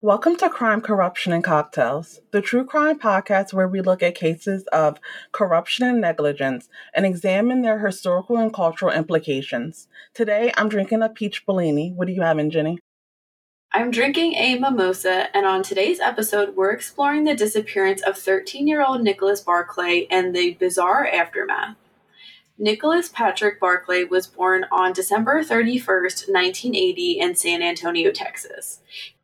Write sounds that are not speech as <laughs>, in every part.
Welcome to Crime, Corruption, and Cocktails, the true crime podcast where we look at cases of corruption and negligence and examine their historical and cultural implications. Today, I'm drinking a peach Bellini. What are you having, Jenny? I'm drinking a mimosa, and on today's episode, we're exploring the disappearance of 13 year old Nicholas Barclay and the bizarre aftermath. Nicholas Patrick Barclay was born on December 31st, 1980, in San Antonio, Texas.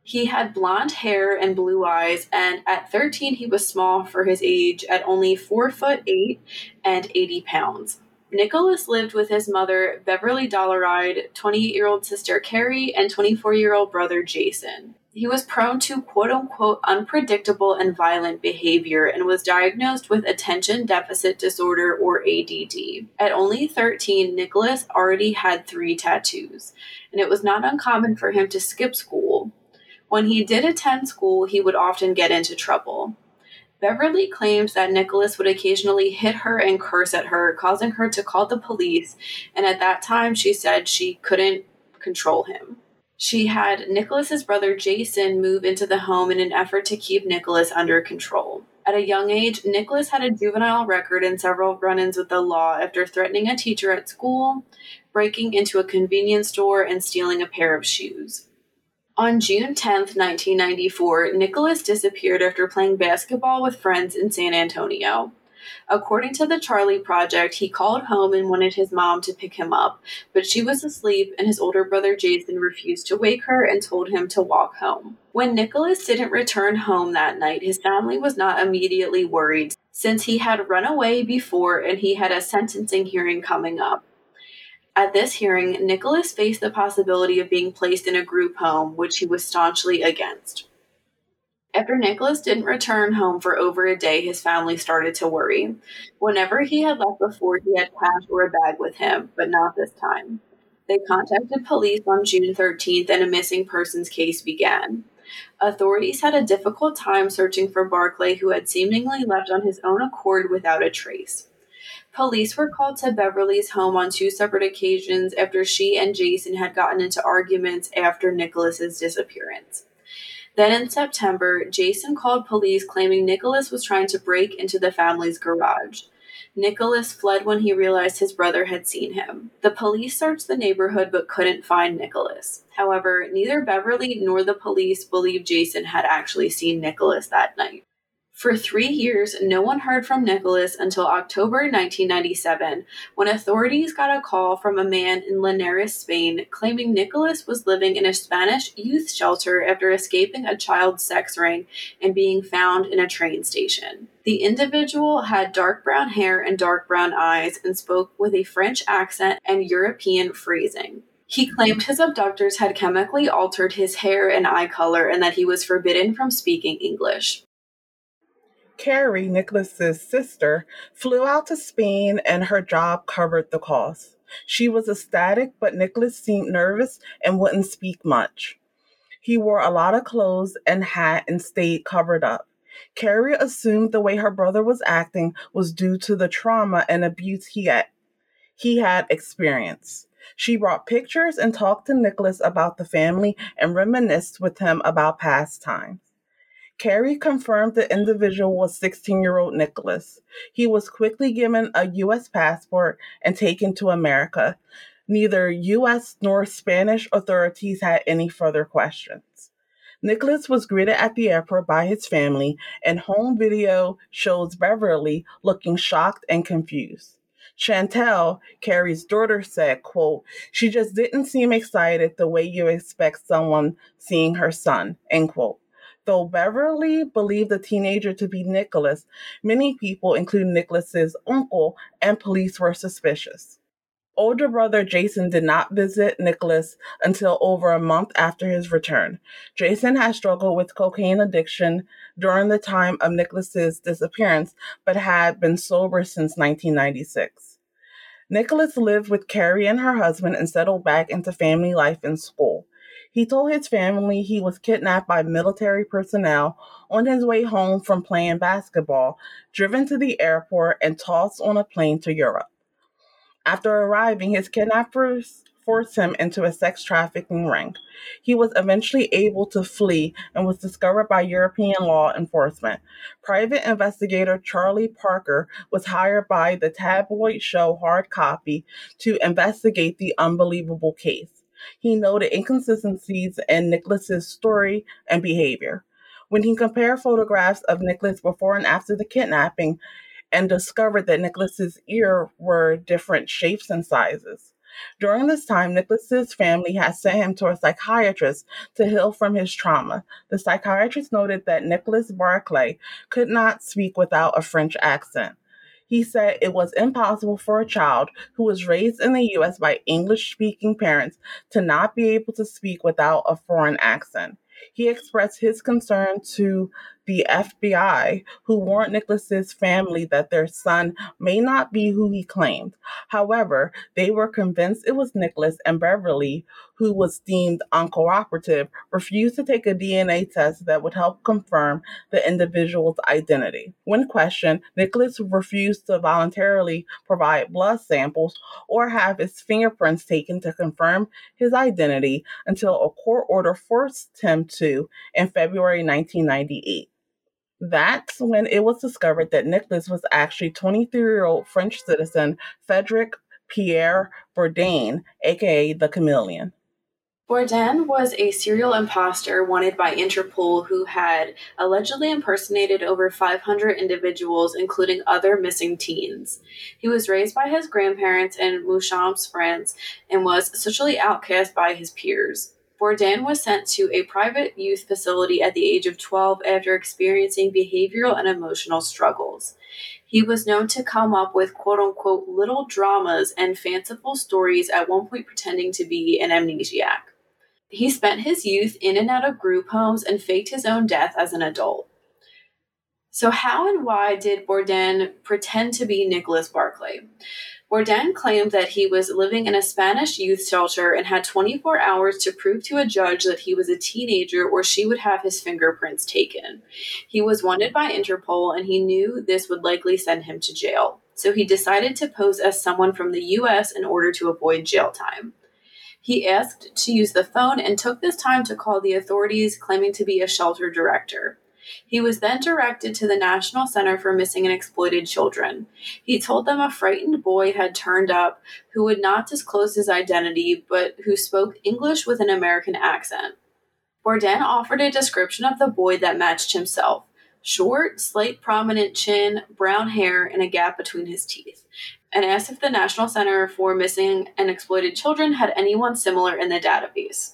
He had blonde hair and blue eyes, and at 13, he was small for his age at only 4 foot 8 and 80 pounds. Nicholas lived with his mother, Beverly Dollarhide, 28 year old sister Carrie, and 24 year old brother Jason. He was prone to quote unquote unpredictable and violent behavior and was diagnosed with attention deficit disorder or ADD. At only 13, Nicholas already had three tattoos, and it was not uncommon for him to skip school. When he did attend school, he would often get into trouble. Beverly claims that Nicholas would occasionally hit her and curse at her, causing her to call the police, and at that time she said she couldn't control him. She had Nicholas's brother Jason move into the home in an effort to keep Nicholas under control. At a young age, Nicholas had a juvenile record and several run ins with the law after threatening a teacher at school, breaking into a convenience store, and stealing a pair of shoes. On June 10, 1994, Nicholas disappeared after playing basketball with friends in San Antonio. According to the Charley Project, he called home and wanted his mom to pick him up, but she was asleep and his older brother Jason refused to wake her and told him to walk home. When Nicholas didn't return home that night, his family was not immediately worried since he had run away before and he had a sentencing hearing coming up. At this hearing, Nicholas faced the possibility of being placed in a group home, which he was staunchly against. After Nicholas didn't return home for over a day, his family started to worry. Whenever he had left before, he had cash or a bag with him, but not this time. They contacted police on June 13th and a missing persons case began. Authorities had a difficult time searching for Barclay, who had seemingly left on his own accord without a trace. Police were called to Beverly's home on two separate occasions after she and Jason had gotten into arguments after Nicholas's disappearance. Then in September, Jason called police claiming Nicholas was trying to break into the family's garage. Nicholas fled when he realized his brother had seen him. The police searched the neighborhood but couldn't find Nicholas. However, neither Beverly nor the police believed Jason had actually seen Nicholas that night. For three years, no one heard from Nicholas until October 1997, when authorities got a call from a man in Linares, Spain, claiming Nicholas was living in a Spanish youth shelter after escaping a child sex ring and being found in a train station. The individual had dark brown hair and dark brown eyes and spoke with a French accent and European phrasing. He claimed his abductors had chemically altered his hair and eye color and that he was forbidden from speaking English. Carrie, Nicholas's sister, flew out to Spain and her job covered the cost. She was ecstatic, but Nicholas seemed nervous and wouldn't speak much. He wore a lot of clothes and hat and stayed covered up. Carrie assumed the way her brother was acting was due to the trauma and abuse he had he had experienced. She brought pictures and talked to Nicholas about the family and reminisced with him about past times. Carrie confirmed the individual was 16 year old Nicholas. He was quickly given a U.S. passport and taken to America. Neither U.S. nor Spanish authorities had any further questions. Nicholas was greeted at the airport by his family, and home video shows Beverly looking shocked and confused. Chantel, Carrie's daughter, said, quote, she just didn't seem excited the way you expect someone seeing her son, end quote. Though Beverly believed the teenager to be Nicholas, many people, including Nicholas's uncle and police, were suspicious. Older brother Jason did not visit Nicholas until over a month after his return. Jason had struggled with cocaine addiction during the time of Nicholas's disappearance, but had been sober since 1996. Nicholas lived with Carrie and her husband and settled back into family life and school. He told his family he was kidnapped by military personnel on his way home from playing basketball, driven to the airport, and tossed on a plane to Europe. After arriving, his kidnappers forced him into a sex trafficking ring. He was eventually able to flee and was discovered by European law enforcement. Private investigator Charlie Parker was hired by the tabloid show Hard Copy to investigate the unbelievable case. He noted inconsistencies in Nicholas's story and behavior. When he compared photographs of Nicholas before and after the kidnapping and discovered that Nicholas's ear were different shapes and sizes. During this time, Nicholas's family had sent him to a psychiatrist to heal from his trauma. The psychiatrist noted that Nicholas Barclay could not speak without a French accent. He said it was impossible for a child who was raised in the US by English speaking parents to not be able to speak without a foreign accent. He expressed his concern to the FBI, who warned Nicholas's family that their son may not be who he claimed. However, they were convinced it was Nicholas and Beverly, who was deemed uncooperative, refused to take a DNA test that would help confirm the individual's identity. When questioned, Nicholas refused to voluntarily provide blood samples or have his fingerprints taken to confirm his identity until a court order forced him to in February 1998. That's when it was discovered that Nicholas was actually 23 year old French citizen Frederic Pierre Bourdin, aka the Chameleon. Bourdin was a serial imposter wanted by Interpol who had allegedly impersonated over 500 individuals, including other missing teens. He was raised by his grandparents in Mouchamps, France, and was socially outcast by his peers. Bourdin was sent to a private youth facility at the age of 12 after experiencing behavioral and emotional struggles. He was known to come up with quote unquote little dramas and fanciful stories, at one point pretending to be an amnesiac. He spent his youth in and out of group homes and faked his own death as an adult. So, how and why did Bourdin pretend to be Nicholas Barclay? Bourdin claimed that he was living in a Spanish youth shelter and had 24 hours to prove to a judge that he was a teenager or she would have his fingerprints taken. He was wanted by Interpol and he knew this would likely send him to jail. So he decided to pose as someone from the US in order to avoid jail time. He asked to use the phone and took this time to call the authorities, claiming to be a shelter director. He was then directed to the National Center for Missing and Exploited Children. He told them a frightened boy had turned up who would not disclose his identity, but who spoke English with an American accent. Bourdin offered a description of the boy that matched himself short, slight prominent chin, brown hair, and a gap between his teeth and asked if the National Center for Missing and Exploited Children had anyone similar in the database.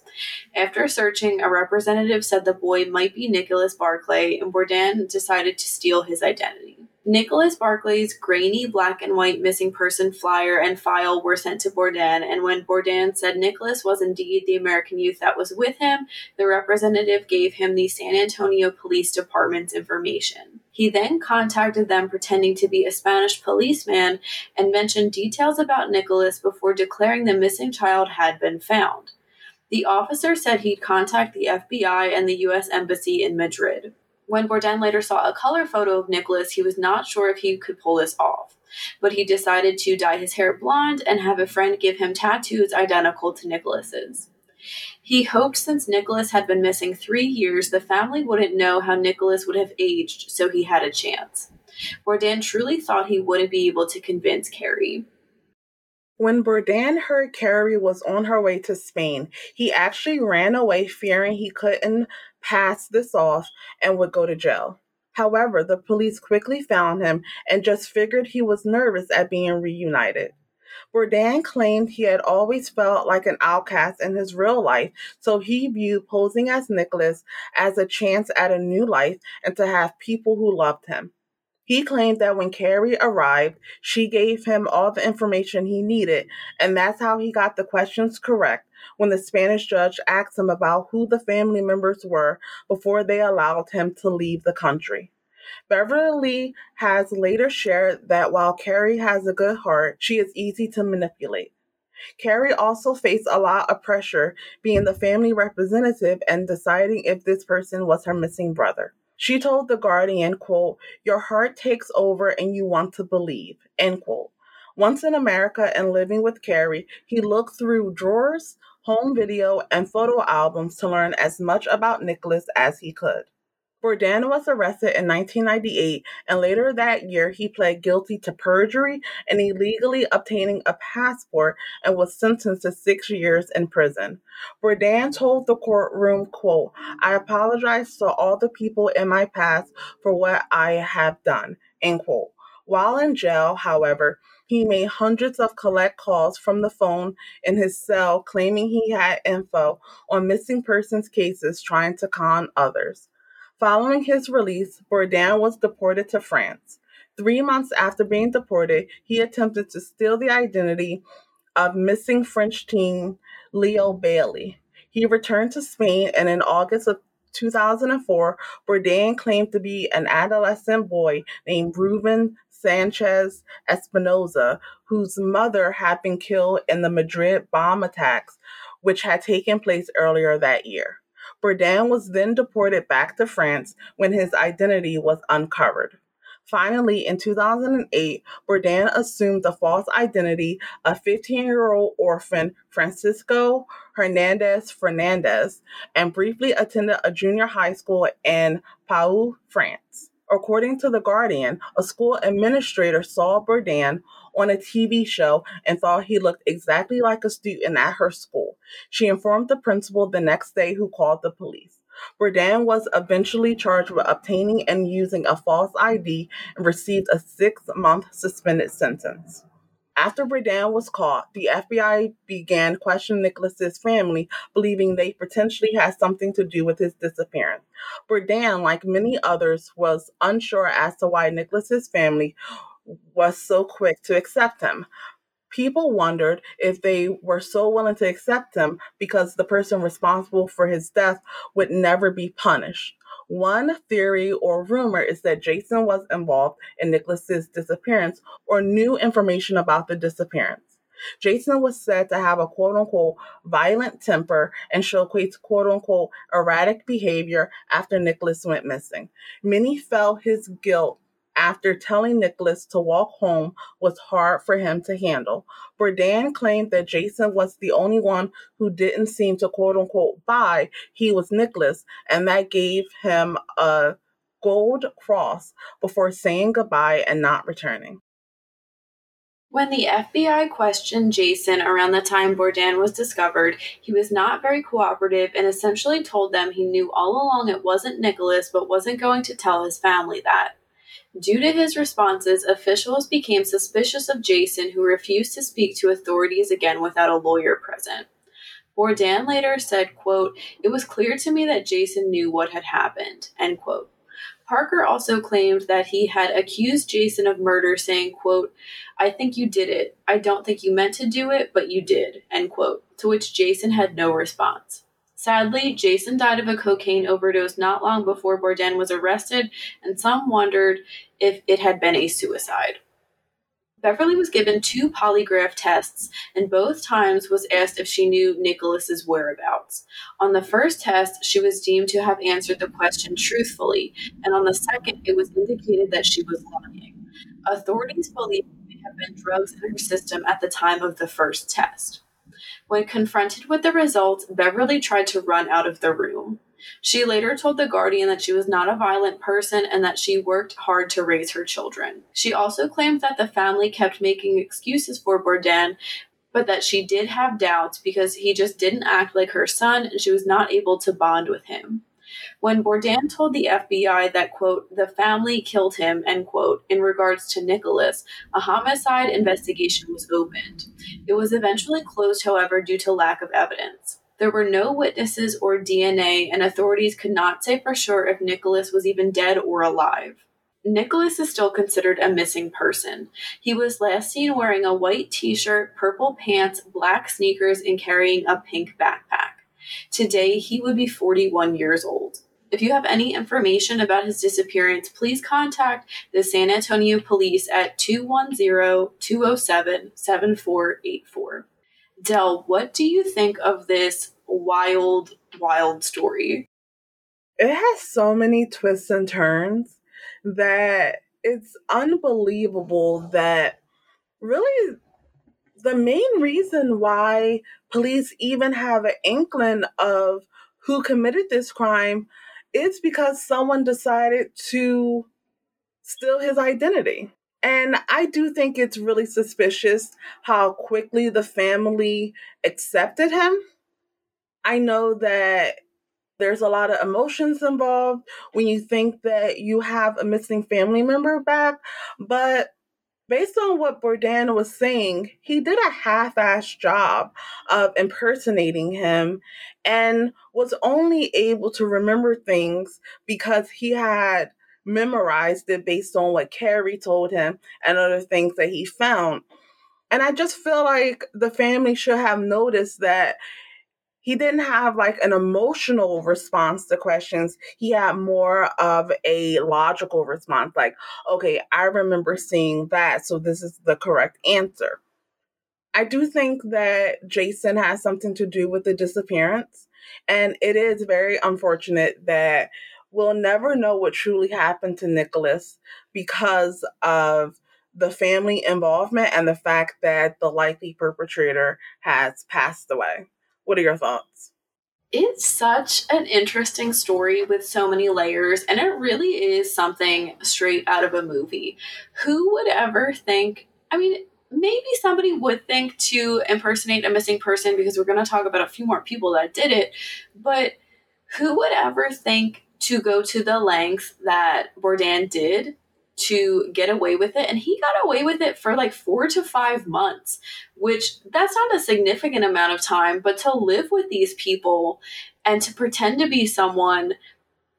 After searching, a representative said the boy might be Nicholas Barclay, and Bourdin decided to steal his identity. Nicholas Barclay's grainy black and white missing person flyer and file were sent to Bourdin, and when Bourdin said Nicholas was indeed the American youth that was with him, the representative gave him the San Antonio Police Department's information. He then contacted them pretending to be a Spanish policeman and mentioned details about Nicholas before declaring the missing child had been found. The officer said he'd contact the FBI and the U.S. Embassy in Madrid. When Bourdin later saw a color photo of Nicholas, he was not sure if he could pull this off, but he decided to dye his hair blonde and have a friend give him tattoos identical to Nicholas's. He hoped since Nicholas had been missing three years, the family wouldn't know how Nicholas would have aged, so he had a chance. Bourdin truly thought he wouldn't be able to convince Carrie. When Bourdin heard Carrie was on her way to Spain, he actually ran away fearing he couldn't pass this off and would go to jail. However, the police quickly found him and just figured he was nervous at being reunited. Bourdin claimed he had always felt like an outcast in his real life, so he viewed posing as Nicholas as a chance at a new life and to have people who loved him. He claimed that when Carrie arrived, she gave him all the information he needed, and that's how he got the questions correct when the Spanish judge asked him about who the family members were before they allowed him to leave the country. Beverly has later shared that while Carrie has a good heart, she is easy to manipulate. Carrie also faced a lot of pressure being the family representative and deciding if this person was her missing brother. She told The Guardian, quote, Your heart takes over and you want to believe, end quote. Once in America and living with Carrie, he looked through drawers, home video, and photo albums to learn as much about Nicholas as he could. Bourdin was arrested in 1998, and later that year he pled guilty to perjury and illegally obtaining a passport and was sentenced to six years in prison. Bourdin told the courtroom, quote, I apologize to all the people in my past for what I have done, end quote. While in jail, however, he made hundreds of collect calls from the phone in his cell claiming he had info on missing persons cases trying to con others. Following his release, Bourdin was deported to France. Three months after being deported, he attempted to steal the identity of missing French teen Leo Bailey. He returned to Spain, and in August of 2004, Bourdin claimed to be an adolescent boy named Ruben Sanchez Espinoza, whose mother had been killed in the Madrid bomb attacks, which had taken place earlier that year. Bourdin was then deported back to France when his identity was uncovered. Finally, in 2008, Bourdin assumed the false identity of 15 year old orphan Francisco Hernandez Fernandez and briefly attended a junior high school in Pau, France. According to The Guardian, a school administrator saw Bourdin on a TV show and thought he looked exactly like a student at her school. She informed the principal the next day, who called the police. Bourdin was eventually charged with obtaining and using a false ID and received a six month suspended sentence. After Bourdin was caught, the FBI began questioning Nicholas's family, believing they potentially had something to do with his disappearance. Bourdin, like many others, was unsure as to why Nicholas's family was so quick to accept him. People wondered if they were so willing to accept him because the person responsible for his death would never be punished. One theory or rumor is that Jason was involved in Nicholas's disappearance or knew information about the disappearance. Jason was said to have a quote unquote violent temper and showcase quote unquote erratic behavior after Nicholas went missing. Many felt his guilt after telling Nicholas to walk home was hard for him to handle. Bourdin claimed that Jason was the only one who didn't seem to quote unquote buy he was Nicholas, and that gave him a gold cross before saying goodbye and not returning. When the FBI questioned Jason around the time Bourdin was discovered, he was not very cooperative and essentially told them he knew all along it wasn't Nicholas but wasn't going to tell his family that. Due to his responses, officials became suspicious of Jason, who refused to speak to authorities again without a lawyer present. Bourdin later said, quote, It was clear to me that Jason knew what had happened, end quote. Parker also claimed that he had accused Jason of murder, saying, quote, I think you did it. I don't think you meant to do it, but you did, end quote, to which Jason had no response. Sadly, Jason died of a cocaine overdose not long before Bourdin was arrested, and some wondered if it had been a suicide. Beverly was given two polygraph tests, and both times was asked if she knew Nicholas's whereabouts. On the first test, she was deemed to have answered the question truthfully, and on the second, it was indicated that she was lying. Authorities believe there may have been drugs in her system at the time of the first test. When confronted with the results, Beverly tried to run out of the room. She later told The Guardian that she was not a violent person and that she worked hard to raise her children. She also claimed that the family kept making excuses for Bourdin, but that she did have doubts because he just didn't act like her son and she was not able to bond with him. When Bourdin told the FBI that, quote, the family killed him, end quote, in regards to Nicholas, a homicide investigation was opened. It was eventually closed, however, due to lack of evidence. There were no witnesses or DNA, and authorities could not say for sure if Nicholas was even dead or alive. Nicholas is still considered a missing person. He was last seen wearing a white t shirt, purple pants, black sneakers, and carrying a pink backpack. Today, he would be 41 years old. If you have any information about his disappearance, please contact the San Antonio Police at 210-207-7484. Del, what do you think of this wild, wild story? It has so many twists and turns that it's unbelievable that really the main reason why police even have an inkling of who committed this crime it's because someone decided to steal his identity. And I do think it's really suspicious how quickly the family accepted him. I know that there's a lot of emotions involved when you think that you have a missing family member back, but based on what Bourdin was saying, he did a half assed job of impersonating him and was only able to remember things because he had memorized it based on what Carrie told him and other things that he found. And I just feel like the family should have noticed that he didn't have like an emotional response to questions. He had more of a logical response, like, okay, I remember seeing that, so this is the correct answer. I do think that Jason has something to do with the disappearance. And it is very unfortunate that we'll never know what truly happened to Nicholas because of the family involvement and the fact that the likely perpetrator has passed away. What are your thoughts? It's such an interesting story with so many layers, and it really is something straight out of a movie. Who would ever think? I mean, maybe somebody would think to impersonate a missing person because we're going to talk about a few more people that did it, but who would ever think to go to the length that Bourdin did to get away with it and he got away with it for like 4 to 5 months which that's not a significant amount of time but to live with these people and to pretend to be someone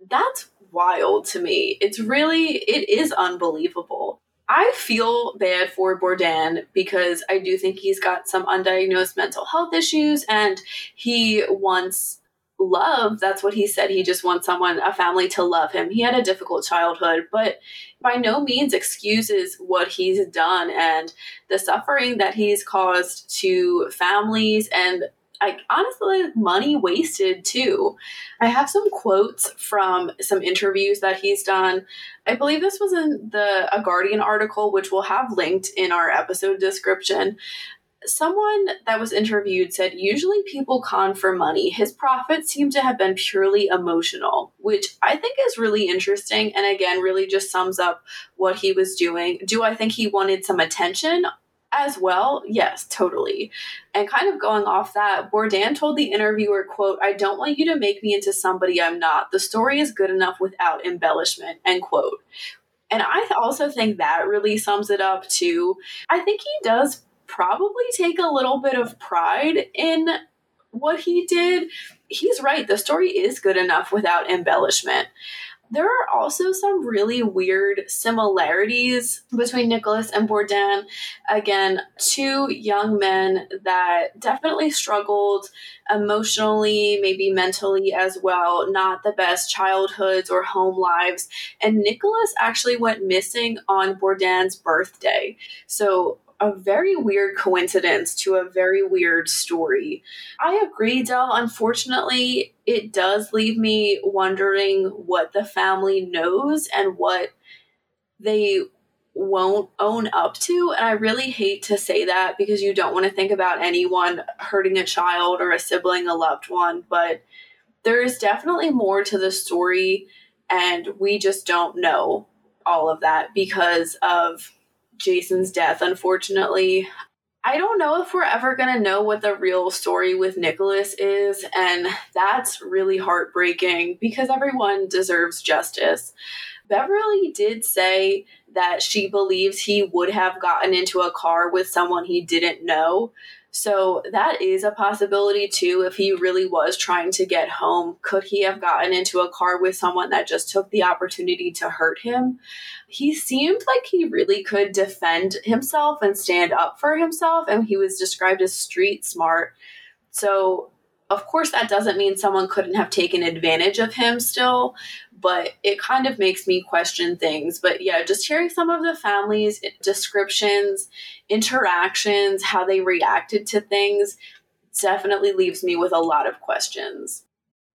that's wild to me. It's really it is unbelievable. I feel bad for Bourdin because I do think he's got some undiagnosed mental health issues and he wants love. That's what he said. He just wants someone, a family to love him. He had a difficult childhood, but by no means excuses what he's done and the suffering that he's caused to families and like honestly money wasted too. I have some quotes from some interviews that he's done. I believe this was in the a Guardian article which we'll have linked in our episode description someone that was interviewed said usually people con for money. His profits seem to have been purely emotional, which I think is really interesting and again really just sums up what he was doing. Do I think he wanted some attention? As well, yes, totally. And kind of going off that, Bourdin told the interviewer, quote, I don't want you to make me into somebody I'm not. The story is good enough without embellishment, end quote. And I also think that really sums it up too. I think he does probably take a little bit of pride in what he did. He's right, the story is good enough without embellishment. There are also some really weird similarities between Nicholas and Bourdin. Again, two young men that definitely struggled emotionally, maybe mentally as well, not the best childhoods or home lives. And Nicholas actually went missing on Bourdin's birthday. So a very weird coincidence to a very weird story. I agree, Del. Unfortunately, it does leave me wondering what the family knows and what they won't own up to. And I really hate to say that because you don't want to think about anyone hurting a child or a sibling, a loved one. But there is definitely more to the story, and we just don't know all of that because of Jason's death, unfortunately. I don't know if we're ever going to know what the real story with Nicholas is, and that's really heartbreaking because everyone deserves justice. Beverly did say that she believes he would have gotten into a car with someone he didn't know, so that is a possibility too. If he really was trying to get home, could he have gotten into a car with someone that just took the opportunity to hurt him? He seemed like he really could defend himself and stand up for himself, and he was described as street smart. So, of course, that doesn't mean someone couldn't have taken advantage of him still, but it kind of makes me question things. But yeah, just hearing some of the families' descriptions, interactions, how they reacted to things definitely leaves me with a lot of questions.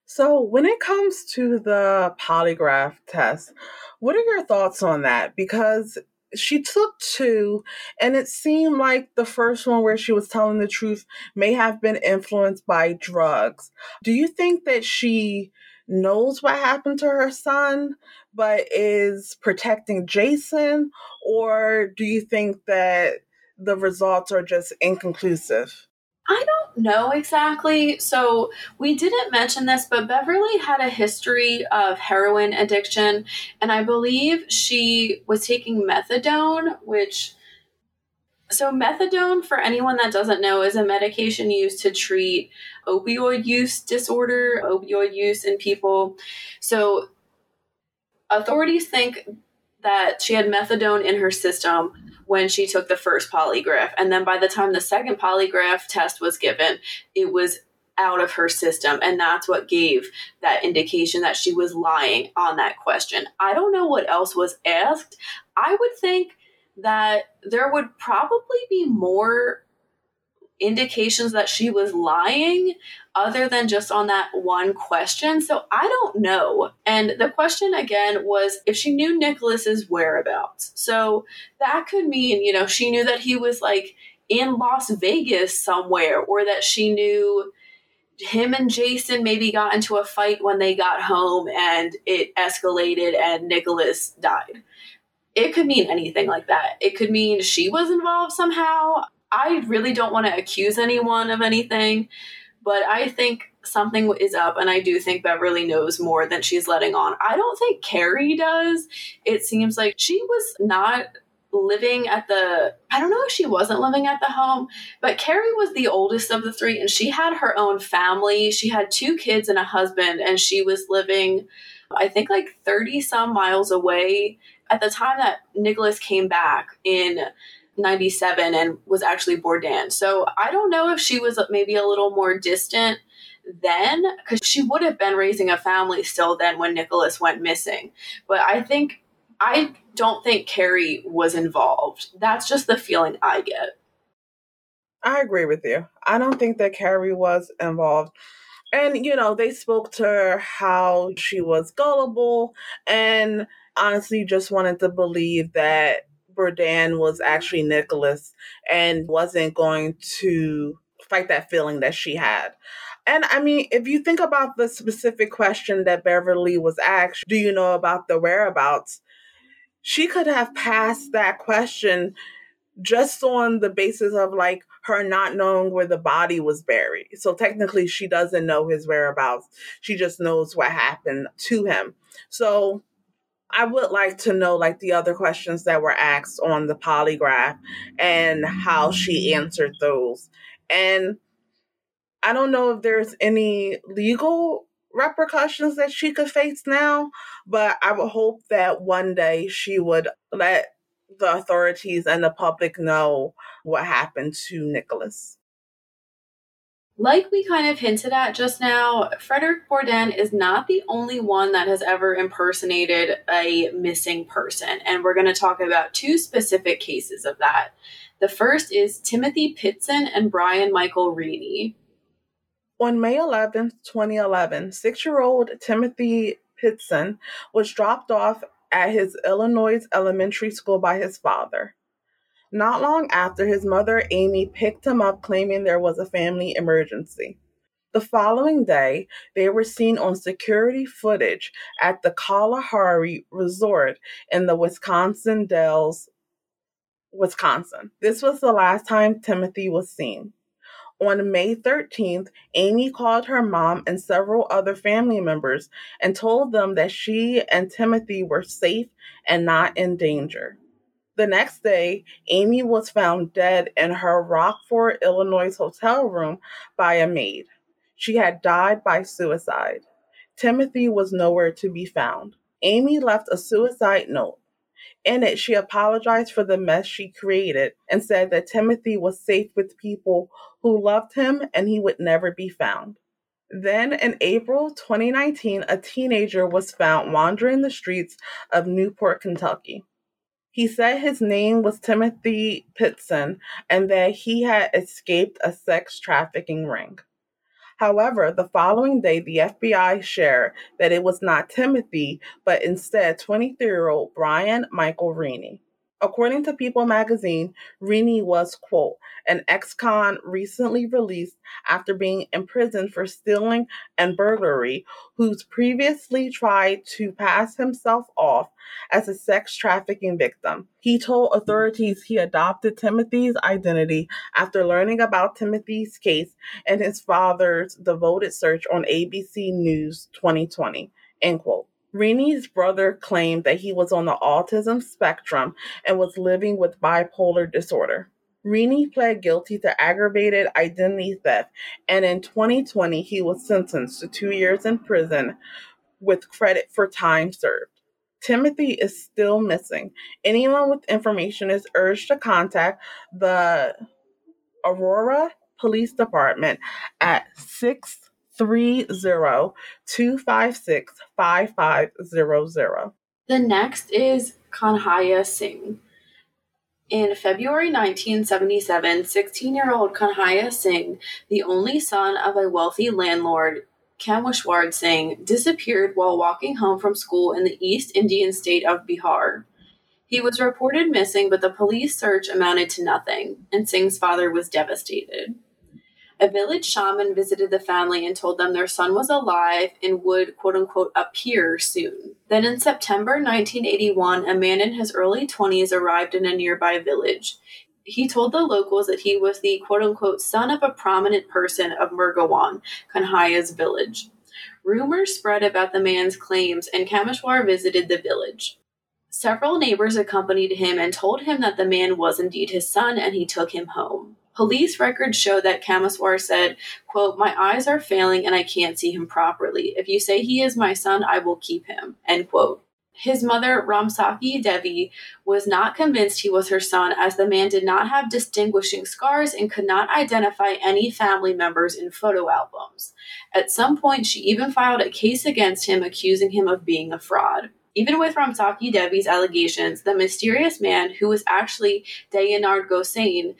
So, when it comes to the polygraph test, what are your thoughts on that? Because she took two, and it seemed like the first one where she was telling the truth may have been influenced by drugs. Do you think that she knows what happened to her son, but is protecting Jason? Or do you think that the results are just inconclusive? I don't know exactly. So, we didn't mention this, but Beverly had a history of heroin addiction, and I believe she was taking methadone, which so, methadone, for anyone that doesn't know, is a medication used to treat opioid use disorder, opioid use in people. So, authorities think that she had methadone in her system when she took the first polygraph. And then by the time the second polygraph test was given, it was out of her system. And that's what gave that indication that she was lying on that question. I don't know what else was asked. I would think that there would probably be more indications that she was lying other than just on that one question. So I don't know. And the question again was if she knew Nicholas's whereabouts. So that could mean, you know, she knew that he was like in Las Vegas somewhere or that she knew him and Jason maybe got into a fight when they got home and it escalated and Nicholas died it could mean anything like that. It could mean she was involved somehow. I really don't want to accuse anyone of anything, but I think something is up, and I do think Beverly knows more than she's letting on. I don't think Carrie does. It seems like she was not living at the I don't know if she wasn't living at the home, but Carrie was the oldest of the three and she had her own family. She had two kids and a husband and she was living I think like 30 some miles away at the time that Nicholas came back in 97 and was actually Bourdin. So I don't know if she was maybe a little more distant then because she would have been raising a family still then when Nicholas went missing. But I think I don't think Carrie was involved. That's just the feeling I get. I agree with you. I don't think that Carrie was involved. And, you know, they spoke to her how she was gullible and honestly just wanted to believe that Bourdin was actually Nicholas and wasn't going to fight that feeling that she had. And I mean, if you think about the specific question that Beverly was asked, do you know about the whereabouts? She could have passed that question just on the basis of like her not knowing where the body was buried. So technically, she doesn't know his whereabouts. She just knows what happened to him. So I would like to know like the other questions that were asked on the polygraph and how she answered those. And I don't know if there's any legal repercussions that she could face now, but I would hope that one day she would let the authorities and the public know what happened to Nicholas. Like we kind of hinted at just now, Frederick Bourdin is not the only one that has ever impersonated a missing person, and we're going to talk about two specific cases of that. The first is Timothy Pitzen and Brian Michael Rini. On May 11, 2011, six year old Timothy Pitzen was dropped off at his Illinois elementary school by his father. Not long after, his mother, Amy, picked him up claiming there was a family emergency. The following day, they were seen on security footage at the Kalahari Resort in the Wisconsin Dells, Wisconsin. This was the last time Timothy was seen. On May 13th, Amy called her mom and several other family members and told them that she and Timothy were safe and not in danger. The next day, Amy was found dead in her Rockford, Illinois hotel room by a maid. She had died by suicide. Timothy was nowhere to be found. Amy left a suicide note. In it, she apologized for the mess she created and said that Timothy was safe with people who loved him and he would never be found. Then in April 2019, a teenager was found wandering the streets of Newport, Kentucky. He said his name was Timothy Pitzen and that he had escaped a sex trafficking ring. However, the following day, the FBI shared that it was not Timothy, but instead 23 year old Brian Michael Rini. According to People magazine, Rini was, quote, an ex con recently released after being imprisoned for stealing and burglary, who's previously tried to pass himself off as a sex trafficking victim. He told authorities he adopted Timothy's identity after learning about Timothy's case and his father's devoted search on ABC News 2020, end quote. Rini's brother claimed that he was on the autism spectrum and was living with bipolar disorder. Rini pled guilty to aggravated identity theft, and in 2020, he was sentenced to two years in prison with credit for time served. Timothy is still missing. Anyone with information is urged to contact the Aurora Police Department at 6 302565500. The next is Kanhaiya Singh. In February 1977, 16 year old Kanhaiya Singh, the only son of a wealthy landlord, Kameshwar Singh, disappeared while walking home from school in the East Indian state of Bihar. He was reported missing, but the police search amounted to nothing, and Singh's father was devastated. A village shaman visited the family and told them their son was alive and would, quote unquote, appear soon. Then in September 1981, a man in his early 20s arrived in a nearby village. He told the locals that he was the, quote unquote, son of a prominent person of Murgaon, Kanhaiya's village. Rumors spread about the man's claims, and Kameshwar visited the village. Several neighbors accompanied him and told him that the man was indeed his son, and he took him home. Police records show that Kameshwar said, quote, My eyes are failing and I can't see him properly. If you say he is my son, I will keep him. End quote. His mother, Ramsakhi Devi, was not convinced he was her son as the man did not have distinguishing scars and could not identify any family members in photo albums. At some point, she even filed a case against him, accusing him of being a fraud. Even with Ramsakhi Devi's allegations, the mysterious man, who was actually Dayanand Gosain,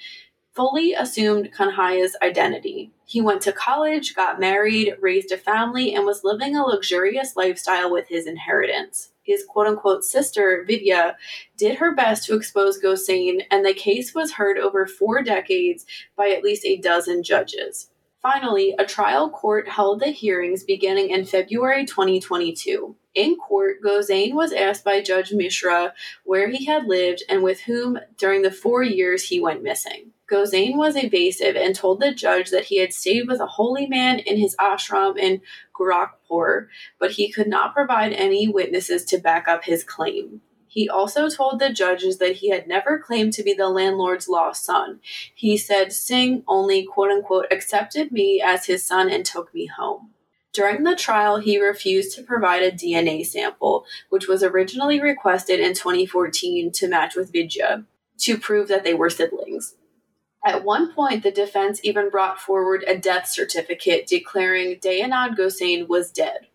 fully assumed Kanhaiya's identity. He went to college, got married, raised a family, and was living a luxurious lifestyle with his inheritance. His quote unquote sister, Vidya, did her best to expose Gosain, and the case was heard over four decades by at least a dozen judges. Finally, a trial court held the hearings beginning in February 2022. In court, Gosain was asked by Judge Mishra where he had lived and with whom during the four years he went missing. Gosain was evasive and told the judge that he had stayed with a holy man in his ashram in Gorakhpur, but he could not provide any witnesses to back up his claim. He also told the judges that he had never claimed to be the landlord's lost son. He said Singh only, quote unquote, accepted me as his son and took me home. During the trial, he refused to provide a DNA sample, which was originally requested in 2014 to match with Vidya, to prove that they were siblings. At one point, the defense even brought forward a death certificate declaring Dayanand Gosain was dead.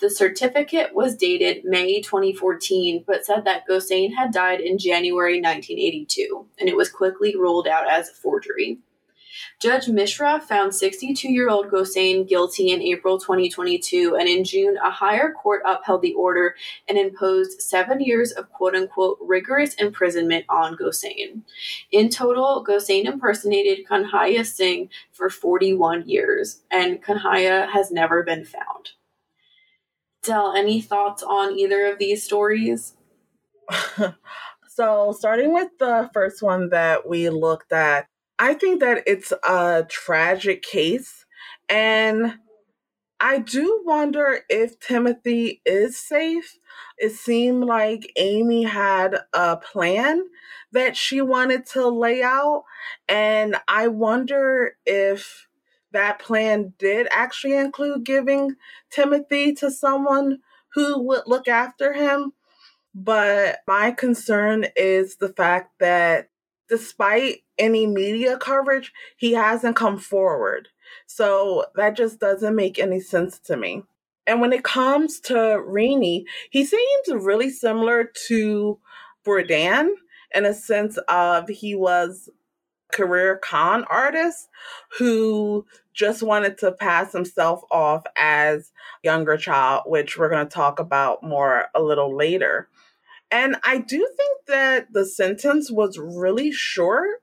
The certificate was dated May 2014, but said that Gosain had died in January 1982, and it was quickly ruled out as a forgery. Judge Mishra found 62 year old Gosain guilty in April 2022, and in June, a higher court upheld the order and imposed seven years of quote unquote rigorous imprisonment on Gosain. In total, Gosain impersonated Kanhaiya Singh for 41 years, and Kanhaiya has never been found. Del, any thoughts on either of these stories? <laughs> so, starting with the first one that we looked at, I think that it's a tragic case. And I do wonder if Timothy is safe. It seemed like Amy had a plan that she wanted to lay out. And I wonder if that plan did actually include giving Timothy to someone who would look after him. But my concern is the fact that despite any media coverage, he hasn't come forward. So that just doesn't make any sense to me. And when it comes to Rini, he seems really similar to Bourdin in a sense of he was career con artist who just wanted to pass himself off as younger child, which we're going to talk about more a little later. And I do think that the sentence was really short.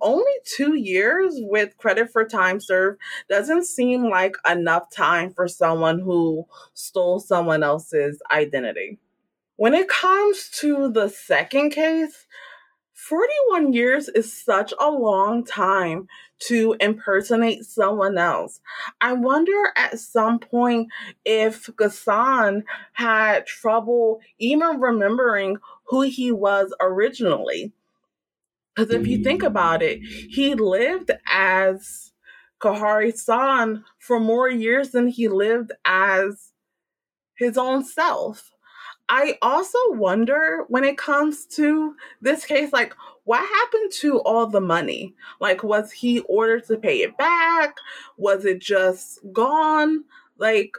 Only two years with credit for time served doesn't seem like enough time for someone who stole someone else's identity. When it comes to the second case, 41 years is such a long time to impersonate someone else. I wonder at some point if Gosain had trouble even remembering who he was originally. Because if you think mm. about it, he lived as Kahari San for more years than he lived as his own self. I also wonder when it comes to this case, like, what happened to all the money? Like, was he ordered to pay it back? Was it just gone? Like,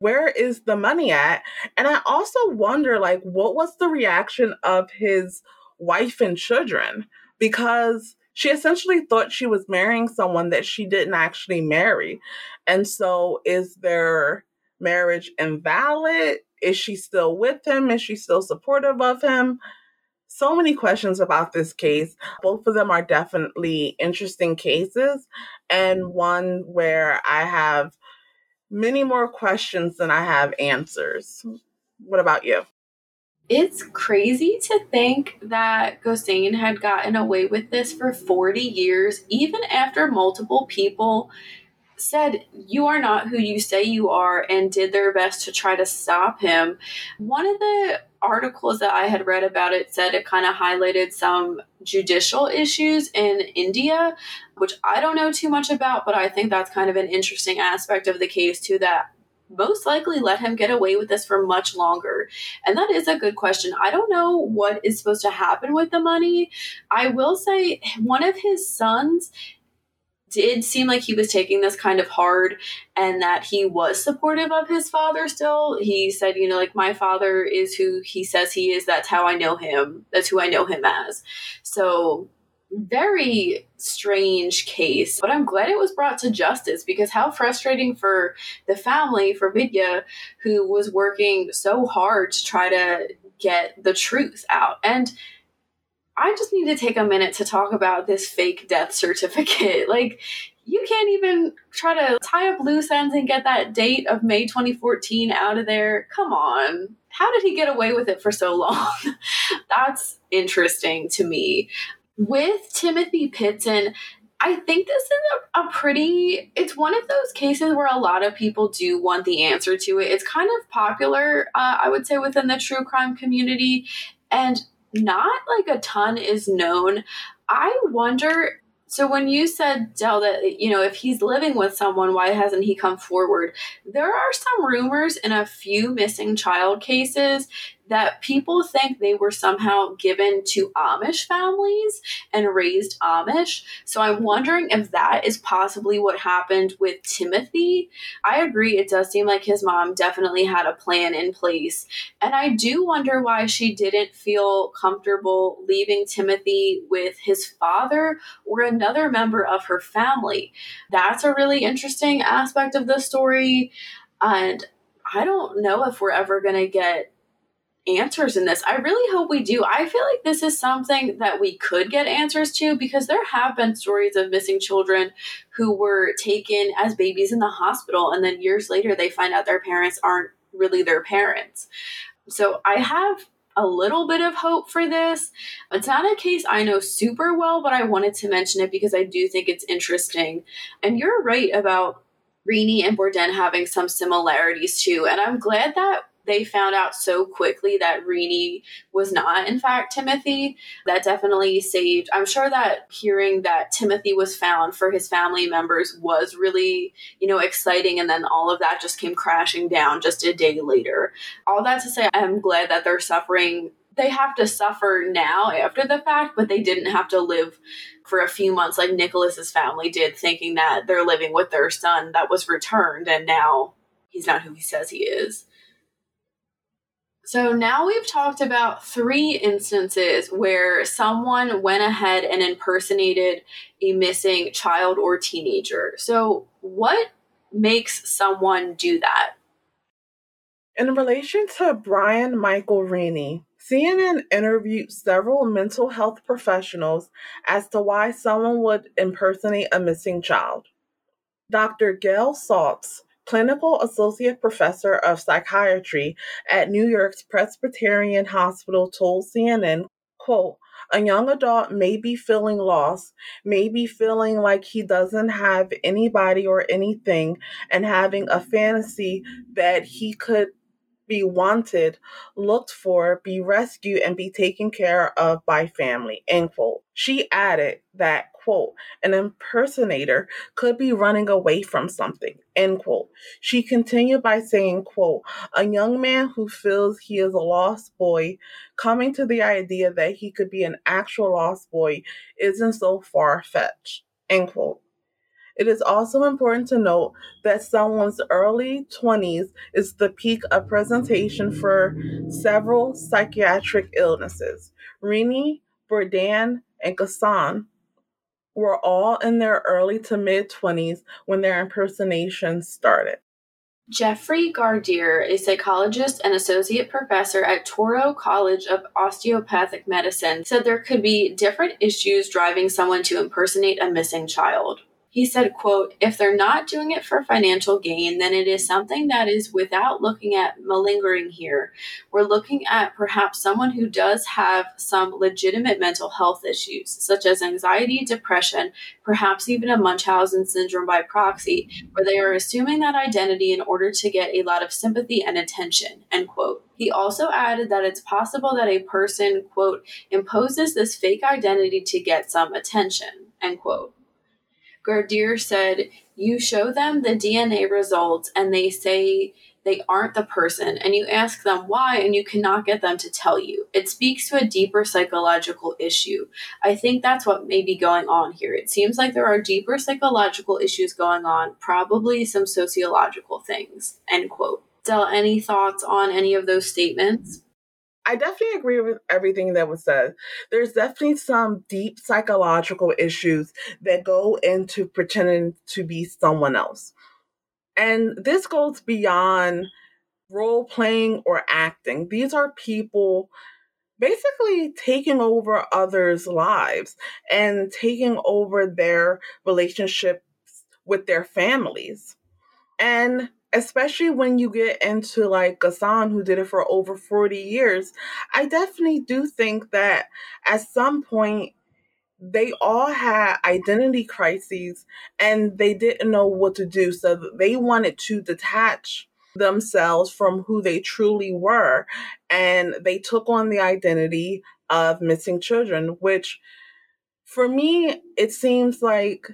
where is the money at? And I also wonder, like, what was the reaction of his wife and children? Because she essentially thought she was marrying someone that she didn't actually marry. And so, is their marriage invalid? Is she still with him? Is she still supportive of him? So many questions about this case. Both of them are definitely interesting cases, and one where I have many more questions than I have answers. What about you? It's crazy to think that Gosain had gotten away with this for 40 years, even after multiple people said, You are not who you say you are, and did their best to try to stop him. One of the articles that I had read about it said it kind of highlighted some judicial issues in India, which I don't know too much about, but I think that's kind of an interesting aspect of the case, too, that most likely let him get away with this for much longer? And that is a good question. I don't know what is supposed to happen with the money. I will say one of his sons did seem like he was taking this kind of hard and that he was supportive of his father still. He said, you know, like my father is who he says he is. That's how I know him. That's who I know him as. So, very strange case, but I'm glad it was brought to justice because how frustrating for the family, for Vidya, who was working so hard to try to get the truth out. And I just need to take a minute to talk about this fake death certificate. <laughs> Like, you can't even try to tie up loose ends and get that date of May 2014 out of there. Come on. How did he get away with it for so long? <laughs> That's interesting to me. With Timothy Pitzen, I think this is a, a, pretty, it's one of those cases where a lot of people do want the answer to it. It's kind of popular, uh, I would say, within the true crime community. And not like a ton is known. I wonder. So when you said Del that you know if he's living with someone, why hasn't he come forward? There are some rumors in a few missing child cases that people think they were somehow given to Amish families and raised Amish. So I'm wondering if that is possibly what happened with Timothy. I agree, it does seem like his mom definitely had a plan in place. And I do wonder why she didn't feel comfortable leaving Timothy with his father or another member of her family. That's a really interesting aspect of the story. And I don't know if we're ever going to get answers in this. I really hope we do. I feel like this is something that we could get answers to because there have been stories of missing children who were taken as babies in the hospital and then years later they find out their parents aren't really their parents. So I have a little bit of hope for this. It's not a case I know super well, but I wanted to mention it because I do think it's interesting. And you're right about Rini and Bourdin having some similarities too. And I'm glad that they found out so quickly that Rini was not, in fact, Timothy. That definitely saved. I'm sure that hearing that Timothy was found for his family members was really, you know, exciting. And then all of that just came crashing down just a day later. All that to say, I'm glad that they're suffering. They have to suffer now after the fact, but they didn't have to live for a few months like Nicholas's family did, thinking that they're living with their son that was returned and now he's not who he says he is. So now we've talked about three instances where someone went ahead and impersonated a missing child or teenager. So, what makes someone do that? In relation to Brian Michael Rini, CNN interviewed several mental health professionals as to why someone would impersonate a missing child. Dr. Gail Saltz, clinical associate professor of psychiatry at New York's Presbyterian Hospital, told CNN, quote, a young adult may be feeling lost, may be feeling like he doesn't have anybody or anything, and having a fantasy that he could be wanted, looked for, be rescued, and be taken care of by family. End quote. She added that, quote, an impersonator could be running away from something, end quote. She continued by saying, quote, a young man who feels he is a lost boy coming to the idea that he could be an actual lost boy isn't so far fetched, end quote. It is also important to note that someone's early 20s is the peak of presentation for several psychiatric illnesses. Rini, Bourdin, and Gosain were all in their early to mid 20s when their impersonation started. Jeffrey Gardere, a psychologist and associate professor at Touro College of Osteopathic Medicine, said there could be different issues driving someone to impersonate a missing child. He said, quote, if they're not doing it for financial gain, then it is something that is without looking at malingering here. We're looking at perhaps someone who does have some legitimate mental health issues, such as anxiety, depression, perhaps even a Munchausen syndrome by proxy, where they are assuming that identity in order to get a lot of sympathy and attention, end quote. He also added that it's possible that a person, quote, imposes this fake identity to get some attention, end quote. Gardere said, You show them the DNA results and they say they aren't the person, and you ask them why, and you cannot get them to tell you. It speaks to a deeper psychological issue. I think that's what may be going on here. It seems like there are deeper psychological issues going on, probably some sociological things. End quote. Del, any thoughts on any of those statements? I definitely agree with everything that was said. There's definitely some deep psychological issues that go into pretending to be someone else. And this goes beyond role playing or acting. These are people basically taking over others' lives and taking over their relationships with their families. And especially when you get into like Gosain, who did it for over 40 years, I definitely do think that at some point they all had identity crises and they didn't know what to do. So they wanted to detach themselves from who they truly were. And they took on the identity of missing children, which for me, it seems like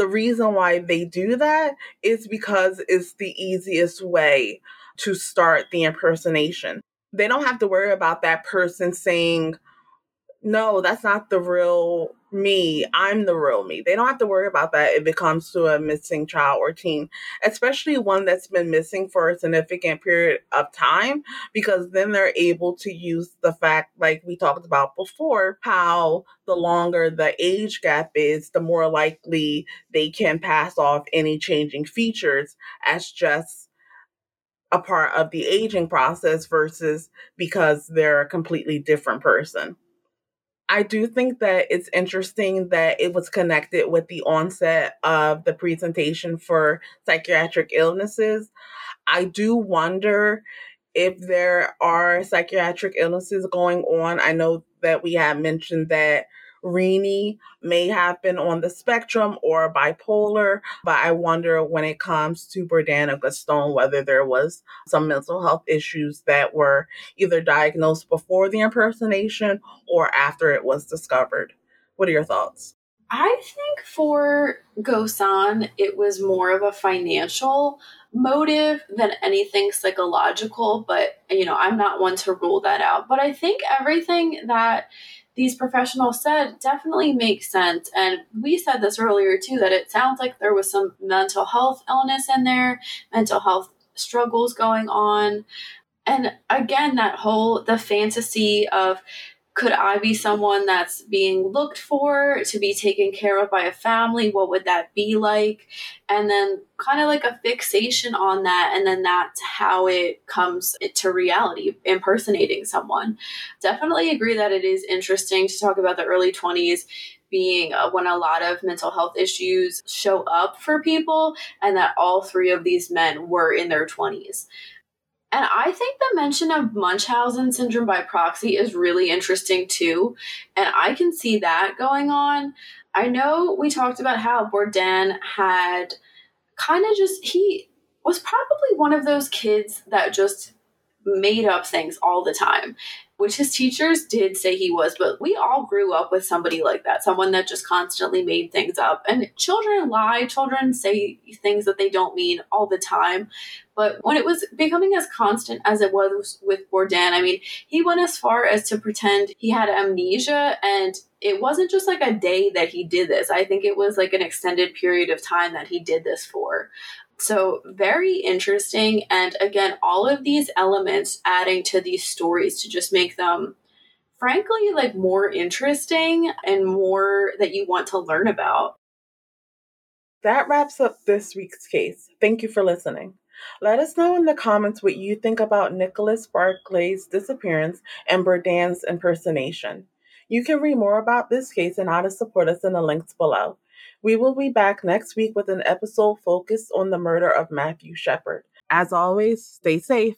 the reason why they do that is because it's the easiest way to start the impersonation. They don't have to worry about that person saying, no, that's not the real me. I'm the real me. They don't have to worry about that if it comes to a missing child or teen, especially one that's been missing for a significant period of time, because then they're able to use the fact, like we talked about before, how the longer the age gap is, the more likely they can pass off any changing features as just a part of the aging process versus because they're a completely different person. I do think that it's interesting that it was connected with the onset of the presentation for psychiatric illnesses. I do wonder if there are psychiatric illnesses going on. I know that we have mentioned that Rini may have been on the spectrum or bipolar, but I wonder when it comes to or Gosain whether there was some mental health issues that were either diagnosed before the impersonation or after it was discovered. What are your thoughts? I think for Gosain, it was more of a financial motive than anything psychological, but you know, I'm not one to rule that out. But I think everything that these professionals said definitely makes sense. And we said this earlier too that it sounds like there was some mental health illness in there, mental health struggles going on. And again, that whole the fantasy of could I be someone that's being looked for to be taken care of by a family? What would that be like? And then kind of like a fixation on that. And then that's how it comes to reality, impersonating someone. Definitely agree that it is interesting to talk about the early 20s being uh, when a lot of mental health issues show up for people, and that all three of these men were in their 20s. And I think the mention of Munchausen syndrome by proxy is really interesting too. And I can see that going on. I know we talked about how Bourdin had kind of just, he was probably one of those kids that just made up things all the time which his teachers did say he was, but we all grew up with somebody like that, someone that just constantly made things up. And children lie, children say things that they don't mean all the time. But when it was becoming as constant as it was with Bourdin, I mean, he went as far as to pretend he had amnesia and it wasn't just like a day that he did this. I think it was like an extended period of time that he did this for. So, very interesting. And again, all of these elements adding to these stories to just make them, frankly, like more interesting and more that you want to learn about. That wraps up this week's case. Thank you for listening. Let us know in the comments what you think about Nicholas Barclay's disappearance and Bourdin's impersonation. You can read more about this case and how to support us in the links below. We will be back next week with an episode focused on the murder of Matthew Shepard. As always, stay safe.